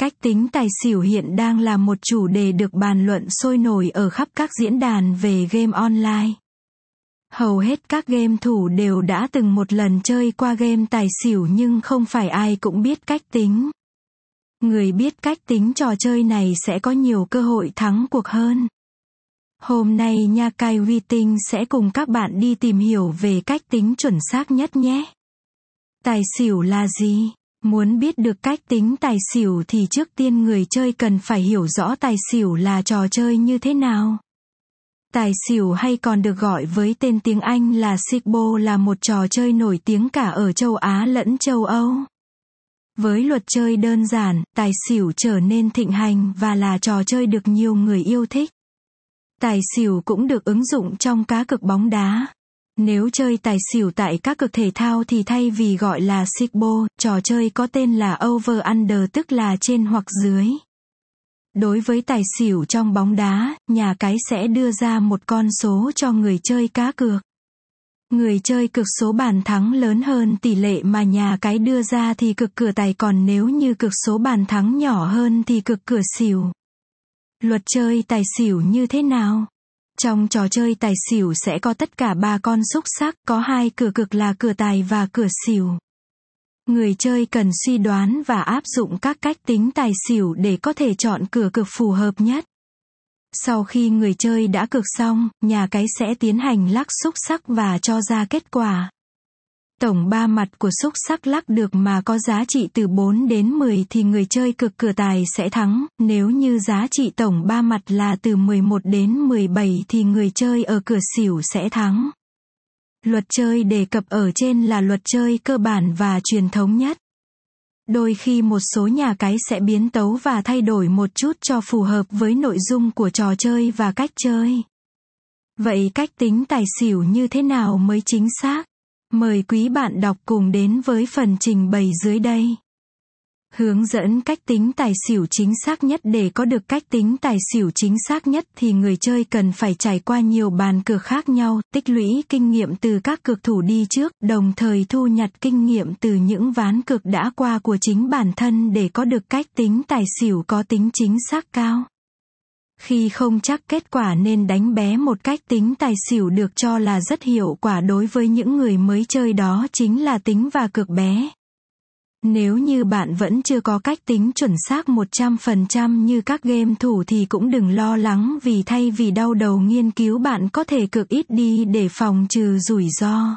Cách tính tài xỉu hiện đang là một chủ đề được bàn luận sôi nổi ở khắp các diễn đàn về game online. Hầu hết các game thủ đều đã từng một lần chơi qua game tài xỉu nhưng không phải ai cũng biết cách tính. Người biết cách tính trò chơi này sẽ có nhiều cơ hội thắng cuộc hơn. Hôm nay Nha Cai vi Tinh sẽ cùng các bạn đi tìm hiểu về cách tính chuẩn xác nhất nhé. Tài xỉu là gì? Muốn biết được cách tính tài xỉu thì trước tiên người chơi cần phải hiểu rõ tài xỉu là trò chơi như thế nào. Tài xỉu hay còn được gọi với tên tiếng Anh là Sigbo là một trò chơi nổi tiếng cả ở châu Á lẫn châu Âu. Với luật chơi đơn giản, tài xỉu trở nên thịnh hành và là trò chơi được nhiều người yêu thích. Tài xỉu cũng được ứng dụng trong cá cực bóng đá. Nếu chơi tài xỉu tại các cực thể thao thì thay vì gọi là Sigbo, trò chơi có tên là Over Under tức là trên hoặc dưới. Đối với tài xỉu trong bóng đá, nhà cái sẽ đưa ra một con số cho người chơi cá cược. Người chơi cực số bàn thắng lớn hơn tỷ lệ mà nhà cái đưa ra thì cực cửa tài còn nếu như cực số bàn thắng nhỏ hơn thì cực cửa xỉu. Luật chơi tài xỉu như thế nào? Trong trò chơi tài xỉu sẽ có tất cả ba con xúc sắc, có hai cửa cực là cửa tài và cửa xỉu. Người chơi cần suy đoán và áp dụng các cách tính tài xỉu để có thể chọn cửa cực phù hợp nhất. Sau khi người chơi đã cực xong, nhà cái sẽ tiến hành lắc xúc sắc và cho ra kết quả. Tổng ba mặt của xúc sắc lắc được mà có giá trị từ 4 đến 10 thì người chơi cực cửa tài sẽ thắng, nếu như giá trị tổng ba mặt là từ 11 đến 17 thì người chơi ở cửa xỉu sẽ thắng. Luật chơi đề cập ở trên là luật chơi cơ bản và truyền thống nhất. Đôi khi một số nhà cái sẽ biến tấu và thay đổi một chút cho phù hợp với nội dung của trò chơi và cách chơi. Vậy cách tính tài xỉu như thế nào mới chính xác? Mời quý bạn đọc cùng đến với phần trình bày dưới đây. Hướng dẫn cách tính tài xỉu chính xác nhất để có được cách tính tài xỉu chính xác nhất thì người chơi cần phải trải qua nhiều bàn cược khác nhau, tích lũy kinh nghiệm từ các cược thủ đi trước, đồng thời thu nhặt kinh nghiệm từ những ván cược đã qua của chính bản thân để có được cách tính tài xỉu có tính chính xác cao. Khi không chắc kết quả nên đánh bé một cách tính tài xỉu được cho là rất hiệu quả đối với những người mới chơi đó chính là tính và cược bé. Nếu như bạn vẫn chưa có cách tính chuẩn xác 100% như các game thủ thì cũng đừng lo lắng vì thay vì đau đầu nghiên cứu bạn có thể cược ít đi để phòng trừ rủi ro.